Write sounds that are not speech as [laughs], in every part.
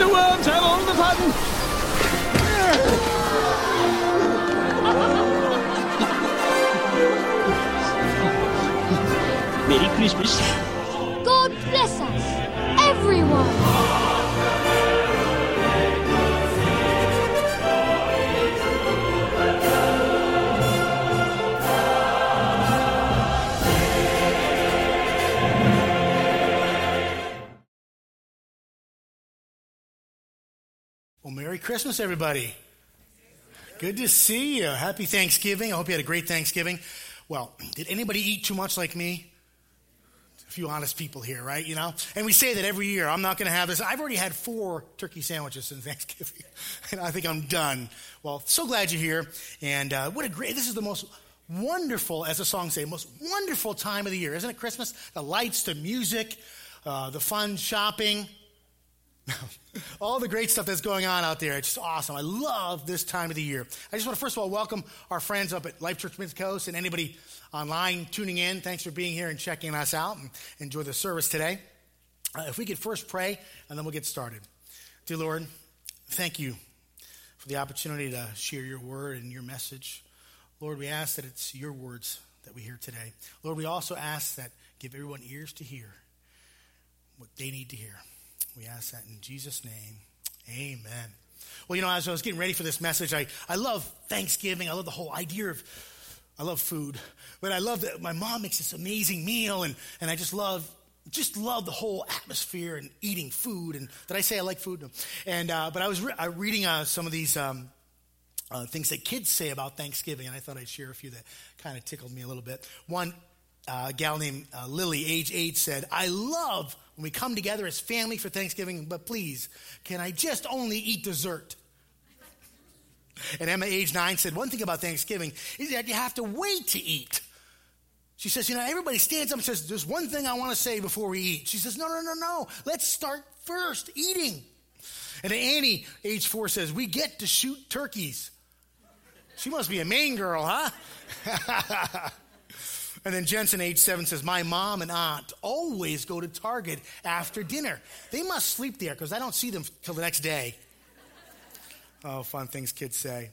the worms have all the fun. Merry Christmas. Well, Merry Christmas, everybody. Good to see you. Happy Thanksgiving. I hope you had a great Thanksgiving. Well, did anybody eat too much like me? A few honest people here, right? You know? And we say that every year. I'm not going to have this. I've already had four turkey sandwiches since [laughs] Thanksgiving, and I think I'm done. Well, so glad you're here. And uh, what a great, this is the most wonderful, as the song say, most wonderful time of the year. Isn't it Christmas? The lights, the music, uh, the fun shopping. [laughs] all the great stuff that's going on out there. It's just awesome. I love this time of the year. I just want to first of all welcome our friends up at Life Church Mid Coast and anybody online tuning in. Thanks for being here and checking us out and enjoy the service today. Uh, if we could first pray and then we'll get started. Dear Lord, thank you for the opportunity to share your word and your message. Lord, we ask that it's your words that we hear today. Lord, we also ask that give everyone ears to hear what they need to hear. We ask that in Jesus' name. Amen. Well, you know, as I was getting ready for this message, I, I love Thanksgiving. I love the whole idea of, I love food. But I love that my mom makes this amazing meal, and, and I just love, just love the whole atmosphere and eating food. And did I say I like food? And, uh, but I was re- I reading uh, some of these um, uh, things that kids say about Thanksgiving, and I thought I'd share a few that kind of tickled me a little bit. One uh, a gal named uh, Lily, age eight, said, I love when we come together as family for Thanksgiving, but please, can I just only eat dessert? And Emma, age nine, said, One thing about Thanksgiving is that you have to wait to eat. She says, You know, everybody stands up and says, There's one thing I want to say before we eat. She says, No, no, no, no. Let's start first eating. And Annie, age four, says, We get to shoot turkeys. She must be a Maine girl, huh? [laughs] And then Jensen, age seven, says, My mom and aunt always go to Target after dinner. They must sleep there because I don't see them till the next day. Oh, fun things kids say.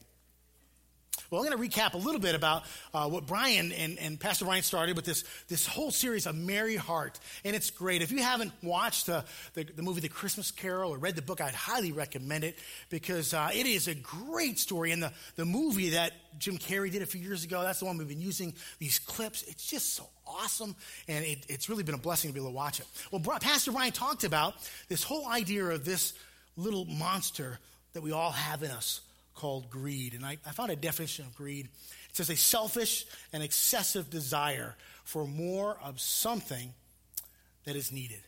Well, I'm going to recap a little bit about uh, what Brian and, and Pastor Brian started with this, this whole series of Merry Heart. And it's great. If you haven't watched uh, the, the movie The Christmas Carol or read the book, I'd highly recommend it because uh, it is a great story. And the, the movie that Jim Carrey did a few years ago, that's the one we've been using these clips. It's just so awesome. And it, it's really been a blessing to be able to watch it. Well, Pastor Brian talked about this whole idea of this little monster that we all have in us called greed. And I, I, found a definition of greed. It says a selfish and excessive desire for more of something that is needed.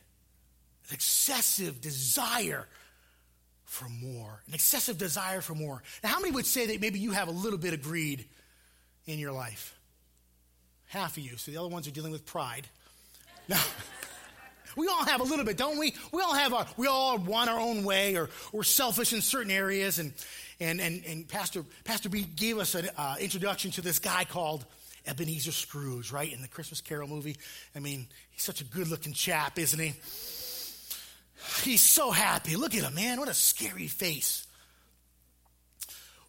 An excessive desire for more. An excessive desire for more. Now, how many would say that maybe you have a little bit of greed in your life? Half of you. So the other ones are dealing with pride. [laughs] Now, we all have a little bit, don't we? We all have our, we all want our own way or we're selfish in certain areas. And, and, and, and Pastor, Pastor B gave us an uh, introduction to this guy called Ebenezer Scrooge, right? In the Christmas Carol movie. I mean, he's such a good looking chap, isn't he? He's so happy. Look at him, man. What a scary face.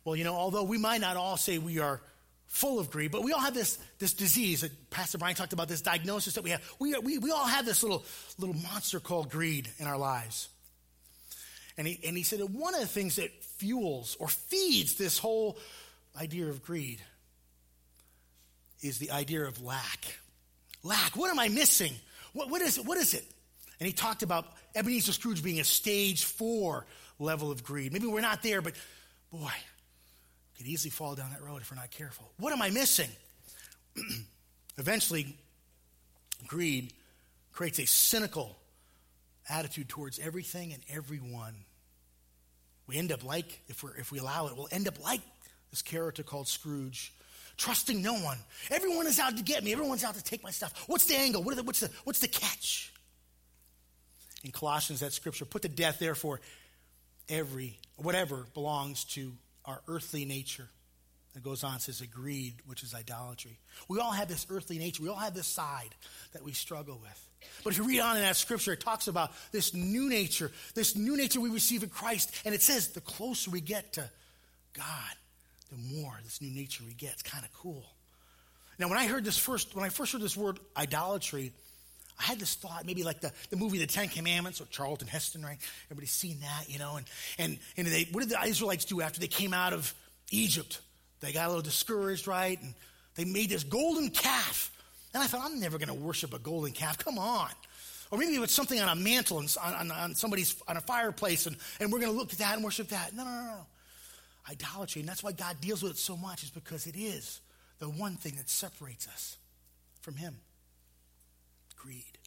Well, you know, although we might not all say we are full of greed, but we all have this, this disease that Pastor Brian talked about, this diagnosis that we have. We, we, we all have this little, little monster called greed in our lives. And he, and he said that one of the things that fuels or feeds this whole idea of greed is the idea of lack. Lack. What am I missing? What, what, is, it? what is it? And he talked about Ebenezer Scrooge being a stage four level of greed. Maybe we're not there, but boy, could easily fall down that road if we're not careful. What am I missing? [clears throat] Eventually, greed creates a cynical attitude towards everything and everyone. We end up like, if, we're, if we allow it, we'll end up like this character called Scrooge, trusting no one. Everyone is out to get me. Everyone's out to take my stuff. What's the angle? What the, what's, the, what's the catch? In Colossians, that scripture, put to death, therefore, every, whatever belongs to our earthly nature It goes on, says, greed, which is idolatry. We all have this earthly nature. We all have this side that we struggle with. But if you read on in that scripture, it talks about this new nature, this new nature we receive in Christ. And it says the closer we get to God, the more this new nature we get. It's kind of cool. Now, when I heard this first, when I first heard this word idolatry, I had this thought, maybe like the, the movie The Ten Commandments with Charlton Heston, right? Everybody's seen that, you know. And, and, and they, what did the Israelites do after they came out of Egypt? They got a little discouraged, right? And they made this golden calf. And I thought, I'm never going to worship a golden calf. Come on. Or maybe it was something on a mantle and on, on, on somebody's on a fireplace, and, and we're going to look at that and worship that. No, no, no, no. Idolatry, and that's why God deals with it so much, is because it is the one thing that separates us from Him greed.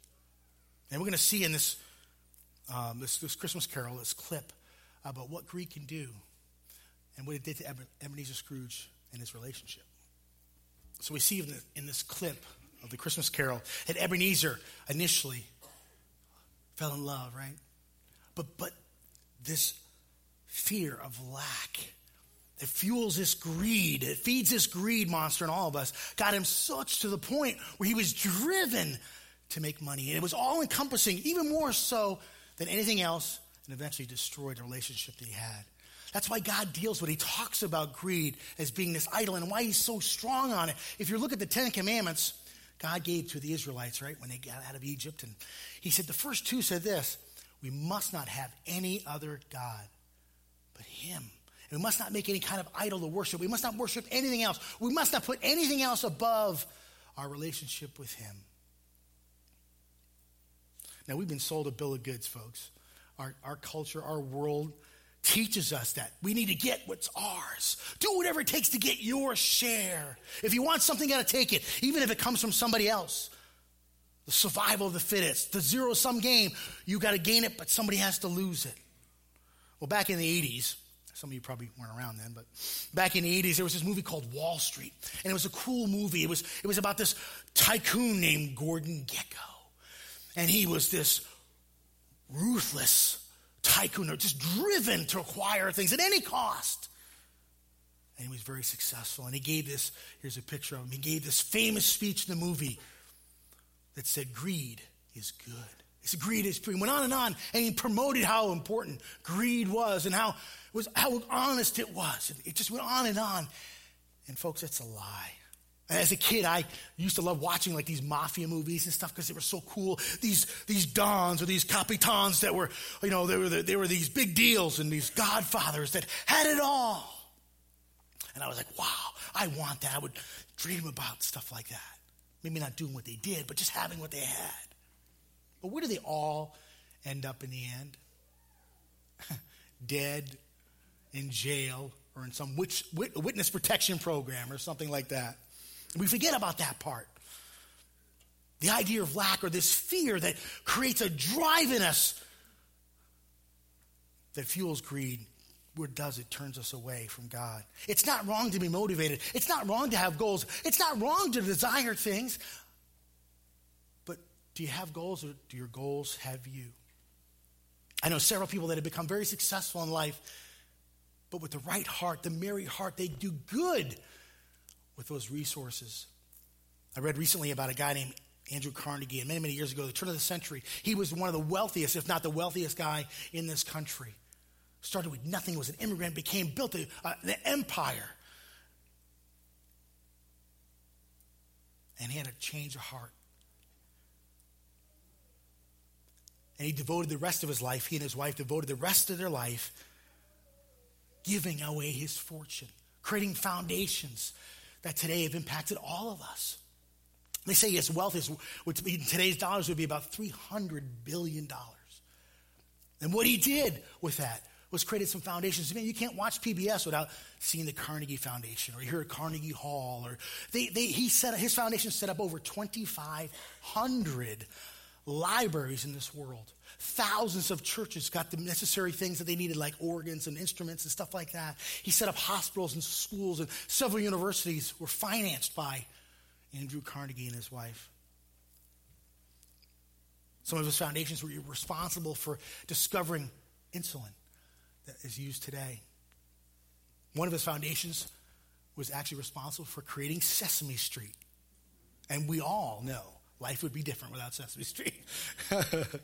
And we're going to see in this, um, this, this Christmas carol, this clip, about what greed can do and what it did to Ebenezer Scrooge and his relationship. So we see in, the, in this clip of the Christmas carol that Ebenezer initially fell in love, right? But, but this fear of lack that fuels this greed, it feeds this greed monster in all of us, got him such to the point where he was driven to make money. And it was all encompassing, even more so than anything else, and eventually destroyed the relationship that he had. That's why God deals with it. He talks about greed as being this idol and why he's so strong on it. If you look at the Ten Commandments, God gave to the Israelites, right, when they got out of Egypt. And he said, the first two said this We must not have any other God but him. And we must not make any kind of idol to worship. We must not worship anything else. We must not put anything else above our relationship with him. Now, we've been sold a bill of goods, folks. Our, our culture, our world teaches us that we need to get what's ours. Do whatever it takes to get your share. If you want something, you got to take it, even if it comes from somebody else. The survival of the fittest, the zero sum game. You got to gain it, but somebody has to lose it. Well, back in the 80s, some of you probably weren't around then, but back in the 80s, there was this movie called Wall Street. And it was a cool movie. It was, it was about this tycoon named Gordon Gekko. And he was this ruthless tycoon, or just driven to acquire things at any cost. And he was very successful. And he gave this here's a picture of him. He gave this famous speech in the movie that said, Greed is good. Said, Greed is free. He went on and on, and he promoted how important greed was and how, was, how honest it was. And It just went on and on. And, folks, it's a lie. As a kid, I used to love watching like these mafia movies and stuff because they were so cool. These these dons or these capitans that were, you know, they were the, they were these big deals and these godfathers that had it all. And I was like, wow, I want that. I would dream about stuff like that. Maybe not doing what they did, but just having what they had. But where do they all end up in the end? [laughs] Dead, in jail, or in some witness protection program or something like that. We forget about that part. The idea of lack or this fear that creates a drive in us that fuels greed. Where does it turns us away from God? It's not wrong to be motivated. It's not wrong to have goals. It's not wrong to desire things. But do you have goals or do your goals have you? I know several people that have become very successful in life, but with the right heart, the merry heart, they do good with those resources. I read recently about a guy named Andrew Carnegie, and many, many years ago, the turn of the century, he was one of the wealthiest, if not the wealthiest guy in this country. Started with nothing, was an immigrant, became, built a, uh, an empire. And he had a change of heart. And he devoted the rest of his life, he and his wife devoted the rest of their life giving away his fortune, creating foundations that today have impacted all of us. They say his wealth is, in today's dollars, would be about $300 billion. And what he did with that was created some foundations. Man, you can't watch PBS without seeing the Carnegie Foundation or you hear Carnegie Hall. Or they, they, he set, his foundation set up over 2,500 libraries in this world. Thousands of churches got the necessary things that they needed, like organs and instruments and stuff like that. He set up hospitals and schools, and several universities were financed by Andrew Carnegie and his wife. Some of his foundations were responsible for discovering insulin that is used today. One of his foundations was actually responsible for creating Sesame Street. And we all know life would be different without Sesame Street. [laughs]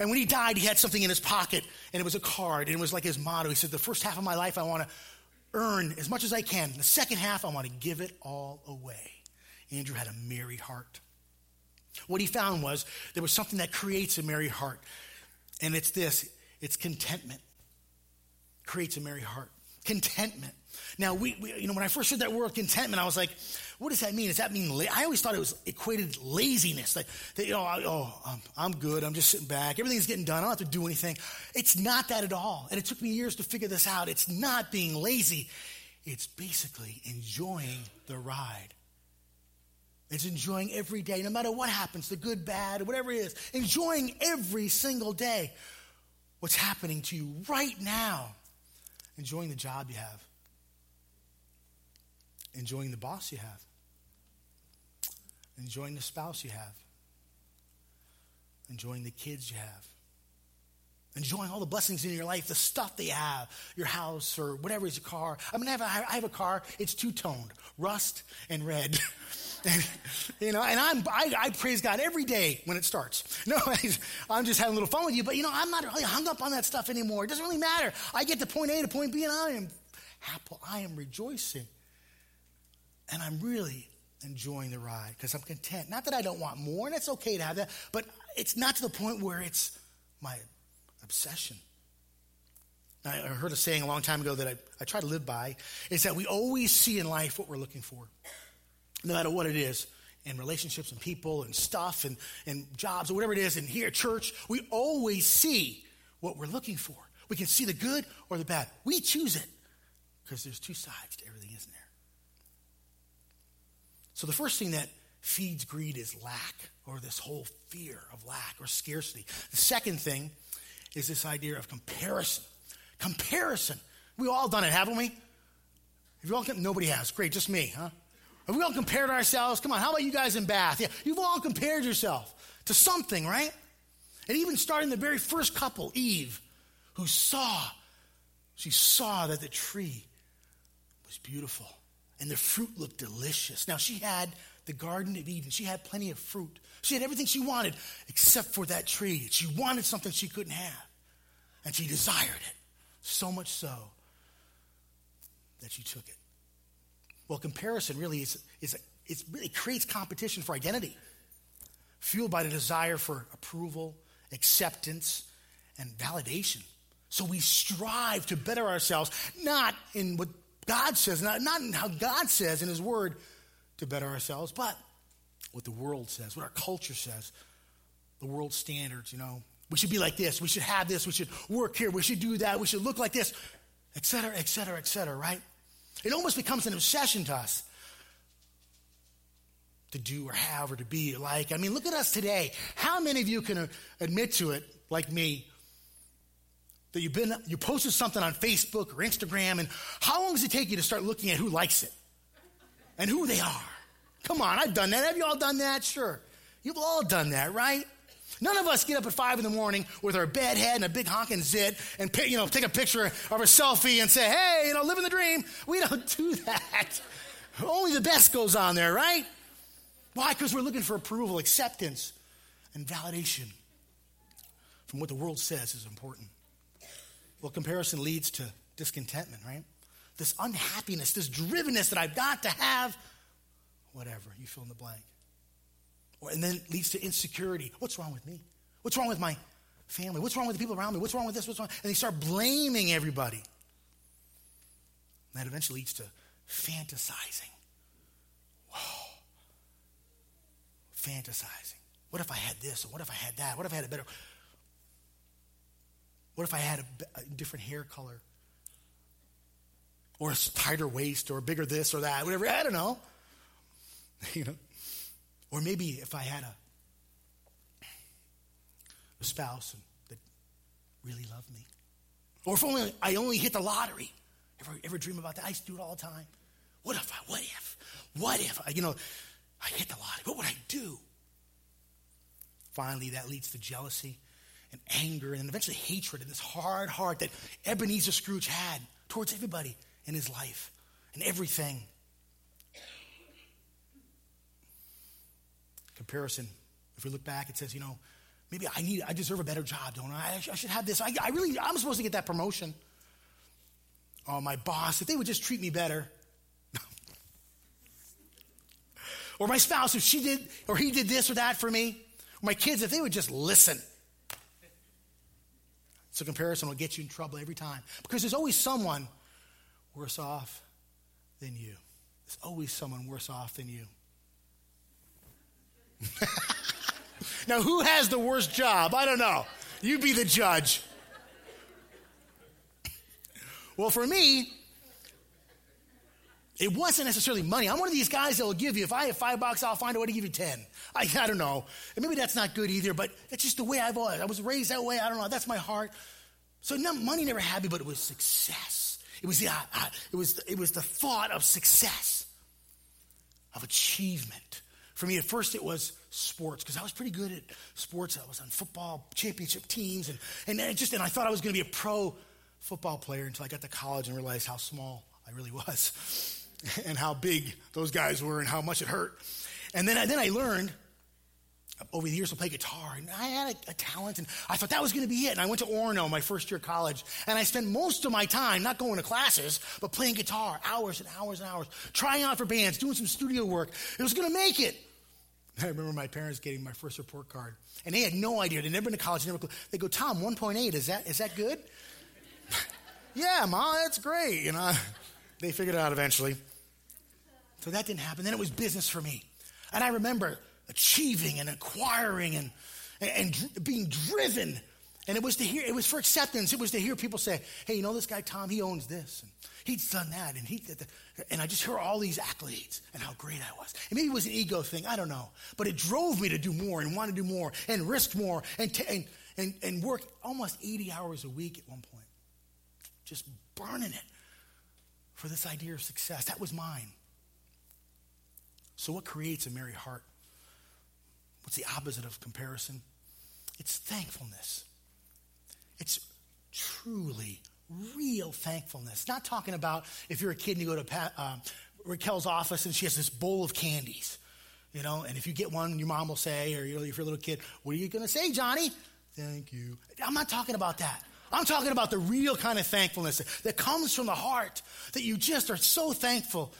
and when he died, he had something in his pocket, and it was a card, and it was like his motto. He said, The first half of my life, I want to earn as much as I can. The second half, I want to give it all away. Andrew had a merry heart. What he found was there was something that creates a merry heart, and it's this it's contentment. Creates a merry heart. Contentment. Now, we, we, you know, when I first heard that word contentment, I was like, what does that mean? Does that mean, la- I always thought it was equated laziness. Like, that, you know, I, oh, I'm, I'm good. I'm just sitting back. Everything's getting done. I don't have to do anything. It's not that at all. And it took me years to figure this out. It's not being lazy. It's basically enjoying the ride. It's enjoying every day, no matter what happens, the good, bad, whatever it is. Enjoying every single day what's happening to you right now. Enjoying the job you have enjoying the boss you have, enjoying the spouse you have, enjoying the kids you have, enjoying all the blessings in your life, the stuff that you have, your house or whatever is your car. I mean, I have a, I have a car, it's two toned, rust and red. [laughs] and, you know, and I'm, I, I, praise God every day when it starts. [laughs] No, I'm just having a little fun with you, but you know, I'm not really hung up on that stuff anymore. It doesn't really matter. I get to point A to point B and I am happy. I am rejoicing. And I'm really enjoying the ride because I'm content. Not that I don't want more, and it's okay to have that, but it's not to the point where it's my obsession. I heard a saying a long time ago that I, I try to live by is that we always see in life what we're looking for, no matter what it is in relationships and people and stuff and, and jobs or whatever it is. And here at church, we always see what we're looking for. We can see the good or the bad. We choose it because there's two sides to everything, isn't there? So the first thing that feeds greed is lack, or this whole fear of lack or scarcity. The second thing is this idea of comparison. Comparison. We all done it, haven't we? Have you all, nobody has. Great, just me, huh? Have we all compared ourselves? Come on, how about you guys in Bath? Yeah, you've all compared yourself to something, right? And even starting the very first couple, Eve, who saw, she saw that the tree was beautiful and the fruit looked delicious. Now, she had the Garden of Eden, she had plenty of fruit. She had everything she wanted except for that tree. She wanted something she couldn't have, and she desired it so much so that she took it. Well, comparison really is, is it really creates competition for identity, fueled by the desire for approval, acceptance, and validation. So we strive to better ourselves, not in what God says, not, not how God says in His Word to better ourselves, but what the world says, what our culture says, the world standards, you know. We should be like this. We should have this. We should work here. We should do that. We should look like this, et cetera, et cetera, et cetera, right? It almost becomes an obsession to us to do or have or to be like. I mean, look at us today. How many of you can admit to it, like me, that you've been you posted something on Facebook or Instagram, and how long does it take you to start looking at who likes it and who they are? Come on, I've done that. Have you all done that? Sure. You've all done that, right? None of us get up at five in the morning with our bed head and a big honking zit and you know take a picture of a selfie and say, "Hey, you know, living the dream." We don't do that. Only the best goes on there, right? Why? Because we're looking for approval, acceptance, and validation from what the world says is important. Well, comparison leads to discontentment, right? This unhappiness, this drivenness that I've got to have, whatever, you fill in the blank. Or, and then leads to insecurity. What's wrong with me? What's wrong with my family? What's wrong with the people around me? What's wrong with this? What's wrong? And they start blaming everybody. And that eventually leads to fantasizing. Whoa. Fantasizing. What if I had this? Or what if I had that? What if I had a better. What if I had a, a different hair color? Or a tighter waist or a bigger this or that, whatever. I don't know. [laughs] You know? Or maybe if I had a, a spouse that really loved me. Or if only I only hit the lottery. Ever, ever dream about that? I used to do it all the time. What if I, what if, what if, I, you know, I hit the lottery? What would I do? Finally, that leads to jealousy and anger and eventually hatred and this hard heart that Ebenezer Scrooge had towards everybody in his life. and everything. Comparison. If we look back, it says, you know, maybe I need, I deserve a better job, don't I? I should have this. I, I really, I'm supposed to get that promotion. Oh, my boss, if they would just treat me better. [laughs] or my spouse, if she did, or he did this or that for me. Or my kids, if they would just listen. So comparison will get you in trouble every time. Because there's always someone worse off than you. There's always someone worse off than you. [laughs] now, who has the worst job? I don't know. You be the judge. well, for me, it wasn't necessarily money. I'm one of these guys that will give you, if I have five bucks, I'll find a way to give you 10. I, I don't know. And maybe that's not good either, but it's just the way I was. I was raised that way. I don't know. That's my heart. So no, money never had me, but it was success. It was the, uh, uh, it, was, it was the thought of success, of achievement. For me, at first, it was sports because I was pretty good at sports. I was on football championship teams, and, and, and just and I thought I was going to be a pro football player until I got to college and realized how small I really was, and how big those guys were, and how much it hurt. And then, I, then I learned over the years to play guitar, and I had a, a talent, and I thought that was going to be it. And I went to Orono my first year of college, and I spent most of my time not going to classes, but playing guitar, hours and hours and hours, trying out for bands, doing some studio work. It was going to make it. [laughs] I remember my parents getting my first report card, and they had no idea. They'd never been to college. Never, they go, Tom, 1.8, is that, is that good? [laughs] yeah, Mom, that's great. You know, [laughs] they figured it out eventually. So that didn't happen. Then it was business for me. And I remember achieving and acquiring and, and, and being driven. And it was to hear, it was for acceptance. It was to hear people say, hey, you know this guy, Tom, he owns this. And he's done that. And he did that. And I just hear all these accolades and how great I was. And maybe it was an ego thing. I don't know. But it drove me to do more and want to do more and risk more and, t- and, and, and work almost 80 hours a week at one point. Just burning it for this idea of success. That was mine. So, what creates a merry heart? What's the opposite of comparison? It's thankfulness. It's truly real thankfulness. Not talking about if you're a kid and you go to Pat, um, Raquel's office and she has this bowl of candies, you know, and if you get one, your mom will say, or you know, if you're a little kid, what are you going to say, Johnny? Thank you. I'm not talking about that. I'm talking about the real kind of thankfulness that comes from the heart, that you just are so thankful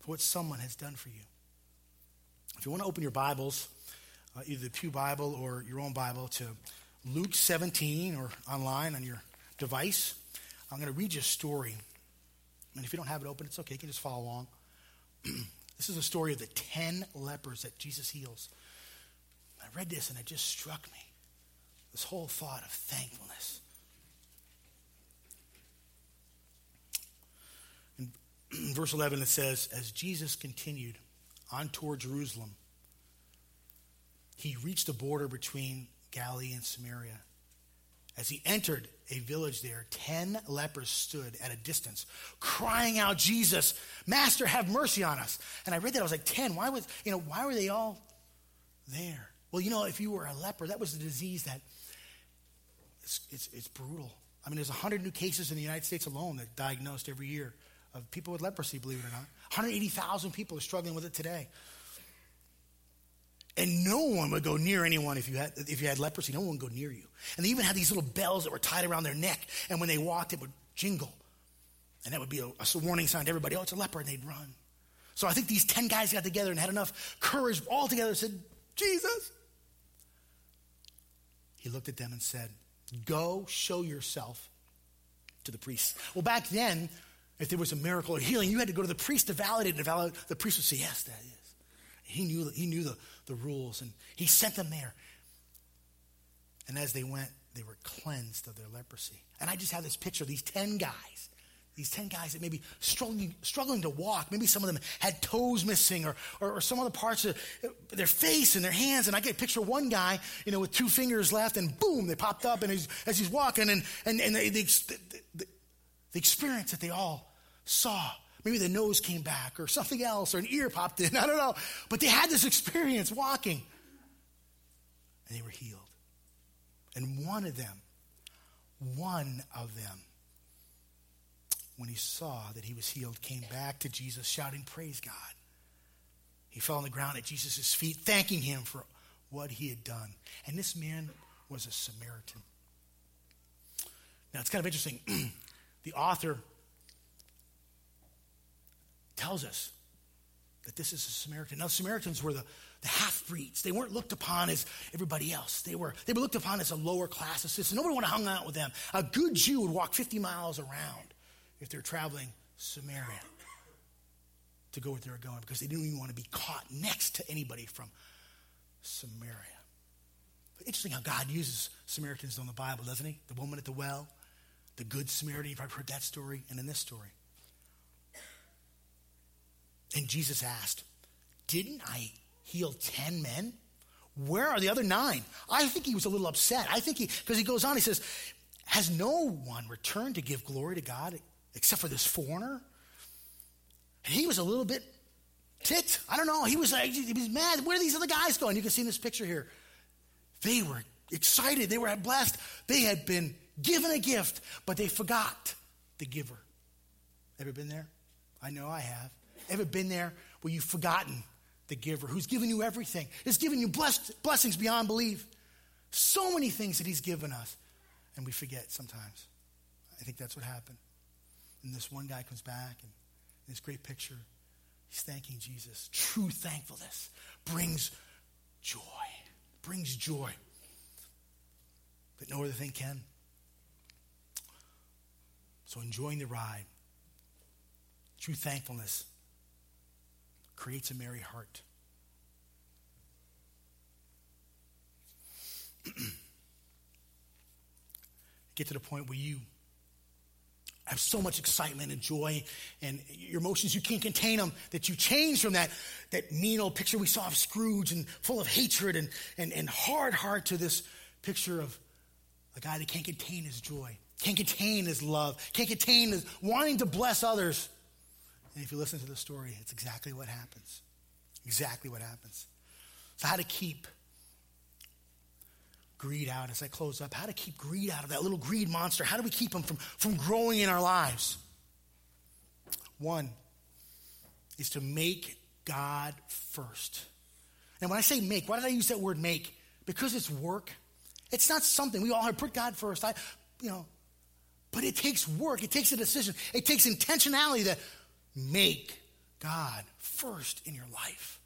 for what someone has done for you. If you want to open your Bibles, uh, either the Pew Bible or your own Bible, to Luke 17 or online on your device, I'm going to read you a story. And if you don't have it open, it's okay. You can just follow along. [clears throat] this is a story of the 10 lepers that Jesus heals. I read this and it just struck me. This whole thought of thankfulness. [clears throat] verse 11, it says, As Jesus continued on toward Jerusalem, he reached the border between Galilee and Samaria. As he entered a village there, ten lepers stood at a distance, crying out, Jesus, Master, have mercy on us. And I read that, I was like, 10, why was, you know, why were they all there? Well, you know, if you were a leper, that was a disease that it's, it's, it's brutal. I mean, there's 100 new cases in the United States alone that diagnosed every year of people with leprosy, believe it or not. 180,000 people are struggling with it today. And no one would go near anyone if you had if you had leprosy. No one would go near you. And they even had these little bells that were tied around their neck, and when they walked, it would jingle, and that would be a, a warning sign to everybody. Oh, it's a leper, and they'd run. So I think these ten guys got together and had enough courage all together and said, "Jesus." He looked at them and said, "Go show yourself to the priest." Well, back then, if there was a miracle or healing, you had to go to the priest to validate it. Validate, the priest would say, Yes, that is. He knew, he knew the, the rules, and he sent them there. And as they went, they were cleansed of their leprosy. And I just have this picture of these 10 guys, these 10 guys that maybe struggling, struggling to walk. Maybe some of them had toes missing or, or, or some other parts of their face and their hands. And I get a picture of one guy, you know, with two fingers left, and boom, they popped up and he's, as he's walking, and, and, and the, the, the, the experience that they all saw. Maybe the nose came back or something else or an ear popped in. [laughs] I don't know. But they had this experience walking and they were healed. And one of them, one of them when he saw that he was healed, came back to Jesus shouting, Praise God. He fell on the ground at Jesus' feet, thanking him for what he had done. And this man was a Samaritan. Now, it's kind of interesting. [clears throat] the author tells us that this is a Samaritan. Now, Samaritans were the, the half breeds. They weren't looked upon as everybody else. They were, they were looked upon as a lower class of citizen. Nobody would have hung out with them. A good Jew would walk 50 miles around if they're traveling Samaria to go where they were going because they didn't even want to be caught next to anybody from Samaria. But Interesting how God uses Samaritans in the Bible, doesn't he? The woman at the well, the good Samaritan, you've probably heard that story, and in this story. And Jesus asked, Didn't I heal 10 men? Where are the other nine? I think he was a little upset. I think he, because he goes on, he says, Has no one returned to give glory to God except for this foreigner? And he was a little bit ticked. I don't know. He was he was mad. Where are these other guys going? You can see in this picture here. They were excited. They were blessed. They had been given a gift, but they forgot the giver. Ever been there? I know I have. Ever been there where you've forgotten the giver who's given you everything? Has given you blessed, blessings beyond belief. So many things that he's given us, and we forget sometimes. I think that's what happened. And this one guy comes back, and this great picture, he's thanking Jesus. True thankfulness brings joy, brings joy that no other thing can. So enjoying the ride, true thankfulness creates a merry heart. [clears throat] Get to the point where you have so much excitement and joy and your emotions you can't contain them that you change from that that mean old picture we saw of scrooge and full of hatred and, and, and hard heart to this picture of a guy that can't contain his joy can't contain his love can't contain his wanting to bless others and if you listen to the story, it's exactly what happens. Exactly what happens. So, how to keep greed out as I close up? How to keep greed out of that little greed monster? How do we keep them from, from growing in our lives? One is to make God first. And when I say make, why did I use that word make? Because it's work. It's not something we all have put God first. I, you know, but it takes work. It takes a decision. It takes intentionality that Make God first in your life.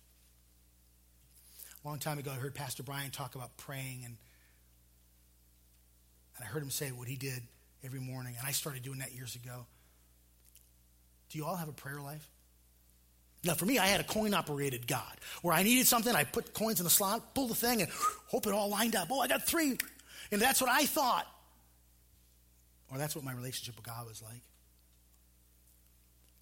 A long time ago, I heard Pastor Brian talk about praying, and, and I heard him say what he did every morning, and I started doing that years ago. Do you all have a prayer life? Now, for me, I had a coin operated God where I needed something, I put coins in the slot, pull the thing, and hope it all lined up. Oh, I got three. And that's what I thought. Or that's what my relationship with God was like.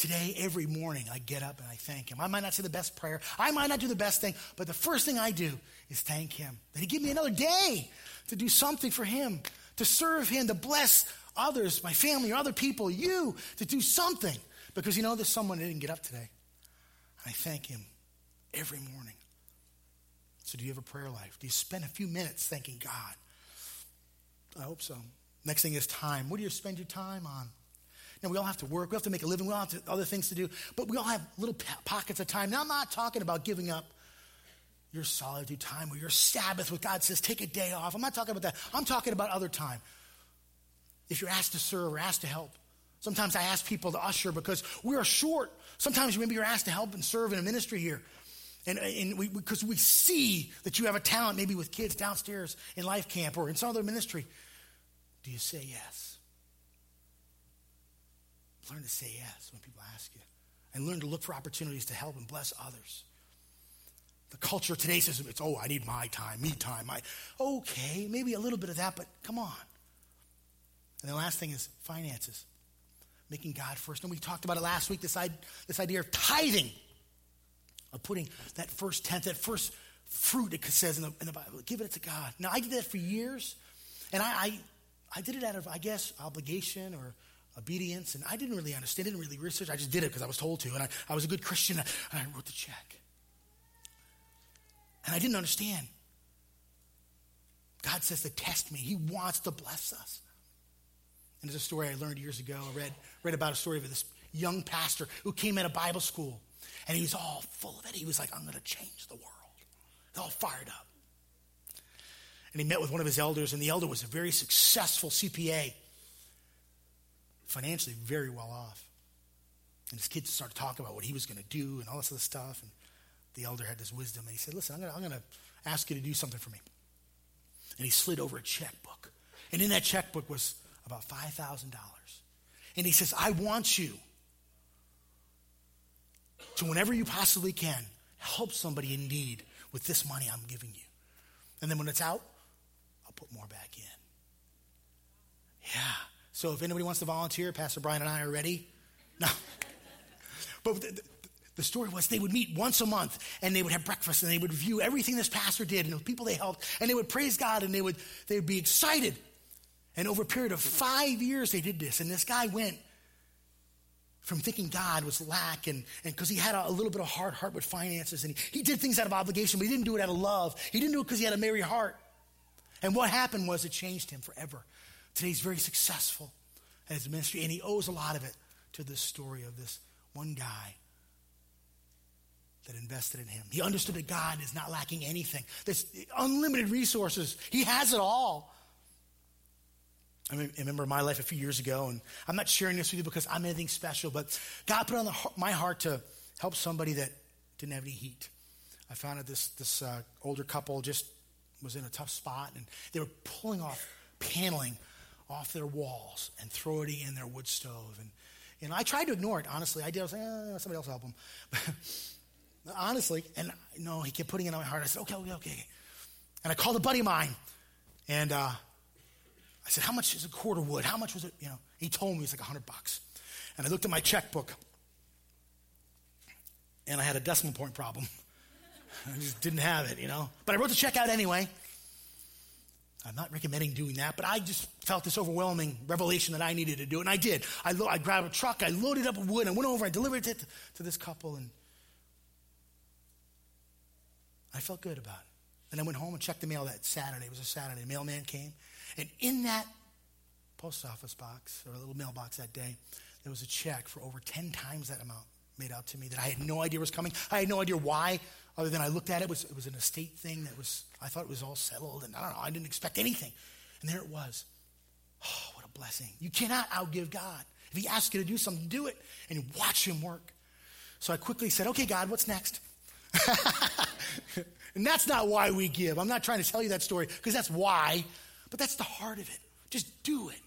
Today, every morning, I get up and I thank Him. I might not say the best prayer, I might not do the best thing, but the first thing I do is thank Him that He give me another day to do something for Him, to serve Him, to bless others, my family, or other people, you, to do something. Because you know, there's someone that didn't get up today. I thank Him every morning. So, do you have a prayer life? Do you spend a few minutes thanking God? I hope so. Next thing is time. What do you spend your time on? Now, we all have to work. We have to make a living. We all have to, other things to do. But we all have little pockets of time. Now, I'm not talking about giving up your solitude time or your Sabbath where God says, take a day off. I'm not talking about that. I'm talking about other time. If you're asked to serve or asked to help. Sometimes I ask people to usher because we are short. Sometimes maybe you're asked to help and serve in a ministry here. And, and we, because we see that you have a talent, maybe with kids downstairs in life camp or in some other ministry. Do you say yes? Learn to say yes when people ask you. And learn to look for opportunities to help and bless others. The culture today says it's, oh, I need my time, me time. My, okay, maybe a little bit of that, but come on. And the last thing is finances. Making God first. And we talked about it last week, this, this idea of tithing, of putting that first tenth, that first fruit, it says in the, in the Bible, give it to God. Now, I did that for years, and I, I, I did it out of, I guess, obligation or obedience. And I didn't really understand, didn't really research. I just did it because I was told to. And I, I was a good Christian and I wrote the check. And I didn't understand. God says to test me. He wants to bless us. And there's a story I learned years ago. I read, read about a story of this young pastor who came out of Bible school and he was all full of it. He was like, I'm going to change the world. All fired up. And he met with one of his elders, and the elder was a very successful CPA, financially very well off. And his kids started talking about what he was going to do and all this other stuff. And the elder had this wisdom, and he said, Listen, I'm going to ask you to do something for me. And he slid over a checkbook. And in that checkbook was about $5,000. And he says, I want you to, whenever you possibly can, help somebody in need with this money I'm giving you. And then when it's out, I'll put more back in. Yeah. So if anybody wants to volunteer, Pastor Brian and I are ready. No. But the, the story was they would meet once a month and they would have breakfast and they would review everything this pastor did and the people they helped and they would praise God and they would they would be excited. And over a period of five years they did this. And this guy went from thinking God was lack and because he had a, a, little bit of hard heart with finances and he, he did things out of obligation, but he didn't do it out of love. He didn't do it because he had a merry heart. And what happened was it changed him forever. Today he's very successful in his ministry, and he owes a lot of it to this story of this one guy that invested in him. He understood that God is not lacking anything. There's unlimited resources. He has it all. I remember my life a few years ago, and I'm not sharing this with you because I'm anything special, but God put on the, my heart to help somebody that didn't have any heat. I found out this, this uh, older couple just was in a tough spot, and they were pulling off paneling off their walls and throw it in their wood stove. And, and I tried to ignore it, honestly. I did. I was like, eh, somebody else help them. [laughs] honestly, and no, he kept putting it on my heart. I said, okay, okay, okay. And I called a buddy of mine, and uh, I said, How much is a of wood? How much was it? You know, he told me it's like a hundred bucks. And I looked at my checkbook and I had a decimal point problem. [laughs] I just didn't have it, you know. But I wrote the check out anyway. I'm not recommending doing that, but I just felt this overwhelming revelation that I needed to do it, and I did. I, lo- I grabbed a truck, I loaded up with wood, I went over, I delivered it to, to this couple, and I felt good about it. And I went home and checked the mail that Saturday. It was a Saturday. The mailman came. And in that post office box or a little mailbox that day, there was a check for over 10 times that amount made out to me that I had no idea was coming. I had no idea why, other than I looked at it. It was, it was an estate thing that was, I thought it was all settled, and I don't know, I didn't expect anything. And there it was. Oh, what a blessing. You cannot outgive God. If He asks you to do something, do it, and watch Him work. So I quickly said, Okay, God, what's next? [laughs] and that's not why we give. I'm not trying to tell you that story because that's why. But that's the heart of it. Just do it.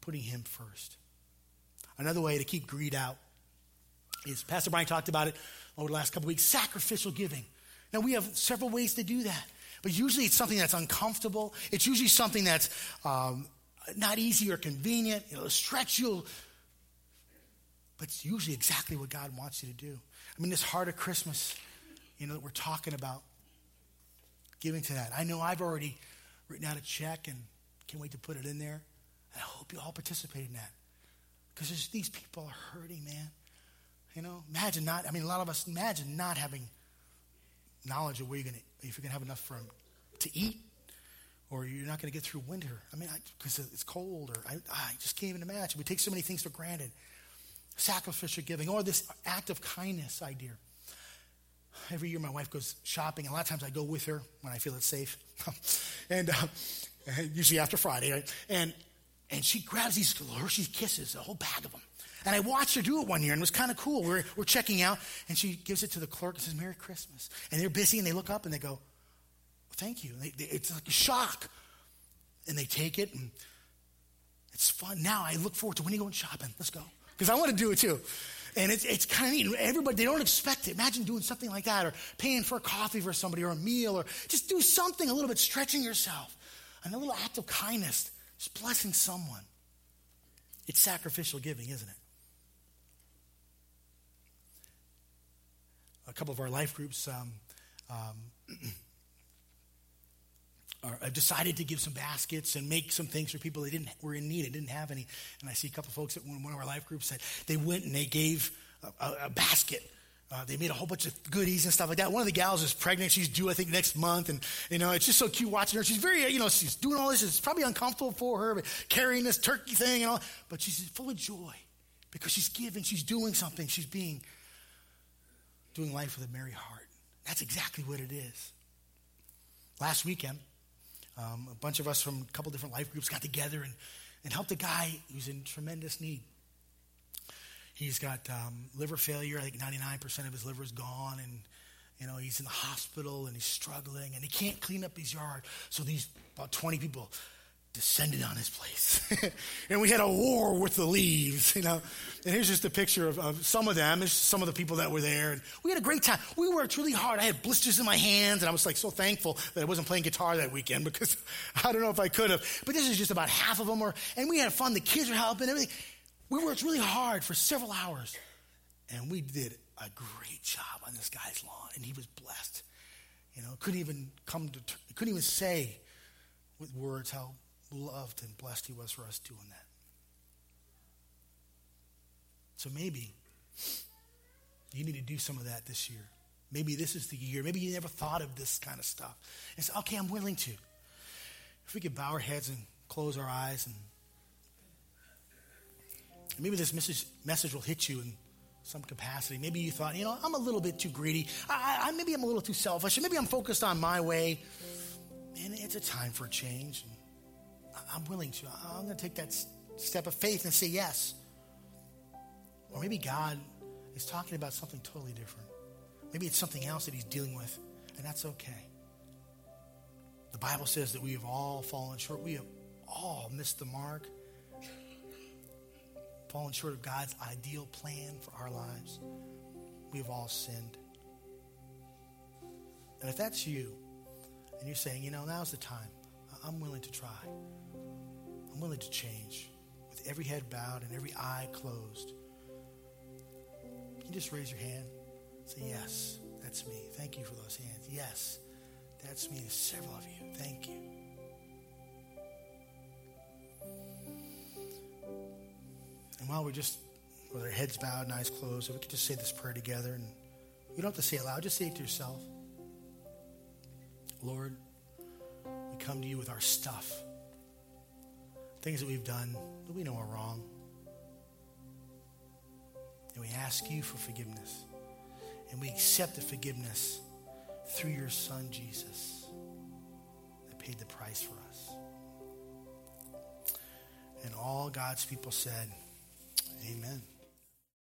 Putting Him first. Another way to keep greed out is Pastor Brian talked about it over the last couple weeks sacrificial giving. Now, we have several ways to do that, but usually it's something that's uncomfortable. It's usually something that's um, not easy or convenient. It'll stretch you, but it's usually exactly what God wants you to do. I mean, this heart of Christmas, you know, that we're talking about, giving to that. I know I've already written out a check and can't wait to put it in there. And I hope you all participate in that. Because these people are hurting, man. You know, imagine not, I mean, a lot of us imagine not having knowledge of where you're going to, if you're going to have enough for to eat or you're not going to get through winter. I mean, because it's cold or I, I just can't even imagine. We take so many things for granted. Sacrificial giving or this act of kindness idea. Every year my wife goes shopping. A lot of times I go with her when I feel it's safe. [laughs] and uh, usually after Friday, right? And, and she grabs these Hershey's Kisses, a whole bag of them. And I watched her do it one year, and it was kind of cool. We're, we're checking out, and she gives it to the clerk and says, Merry Christmas. And they're busy, and they look up and they go, Thank you. They, they, it's like a shock. And they take it, and it's fun. Now I look forward to when you going shopping. Let's go. Because I want to do it too. And it's, it's kind of neat. Everybody, they don't expect it. Imagine doing something like that or paying for a coffee for somebody or a meal or just do something a little bit, stretching yourself. And a little act of kindness, just blessing someone. It's sacrificial giving, isn't it? A couple of our life groups um, um, [clears throat] are, decided to give some baskets and make some things for people that didn't were in need and didn't have any. And I see a couple of folks at one, one of our life groups that they went and they gave a, a, a basket Uh, they made a whole bunch of goodies and stuff like that. One of the gals is pregnant. She's due, I think, next month. And, you know, it's just so cute watching her. She's very, you know, she's doing all this. It's probably uncomfortable for her, but carrying this turkey thing and all. But she's full of joy because she's giving, she's doing something. She's being, doing life with a merry heart. That's exactly what it is. Last weekend, um, a bunch of us from a couple different life groups got together and, and helped a guy who's in tremendous need. He's got um, liver failure. I think 99% of his liver is gone, and you know he's in the hospital and he's struggling, and he can't clean up his yard. So these about 20 people descended on his place, [laughs] and we had a war with the leaves. You know, and here's just a picture of, of some of them. Some of the people that were there, and we had a great time. We worked really hard. I had blisters in my hands, and I was like so thankful that I wasn't playing guitar that weekend [laughs] because I don't know if I could have. But this is just about half of them were, and we had fun. The kids were helping everything. We worked really hard for several hours, and we did a great job on this guy's lawn, and he was blessed. You know, couldn't even come to, couldn't even say with words how loved and blessed he was for us doing that. So maybe you need to do some of that this year. Maybe this is the year. Maybe you never thought of this kind of stuff. And say, okay, I'm willing to. If we could bow our heads and close our eyes and Maybe this message, message will hit you in some capacity. Maybe you thought, you know, I'm a little bit too greedy. I, I, maybe I'm a little too selfish. Maybe I'm focused on my way. And it's a time for change. I'm willing to. I'm going to take that step of faith and say yes. Or maybe God is talking about something totally different. Maybe it's something else that he's dealing with, and that's okay. The Bible says that we have all fallen short. We have all missed the mark fallen short of God's ideal plan for our lives. We have all sinned. And if that's you, and you're saying, you know, now's the time, I'm willing to try. I'm willing to change. With every head bowed and every eye closed, you just raise your hand. Say, yes, that's me. Thank you for those hands. Yes, that's me. There's several of you. Thank you. And while we're just with our heads bowed and eyes closed, we could just say this prayer together, and you don't have to say it loud, just say it to yourself. Lord, we come to you with our stuff, things that we've done that we know are wrong. And we ask you for forgiveness. And we accept the forgiveness through your Son, Jesus, that paid the price for us. And all God's people said, Amen.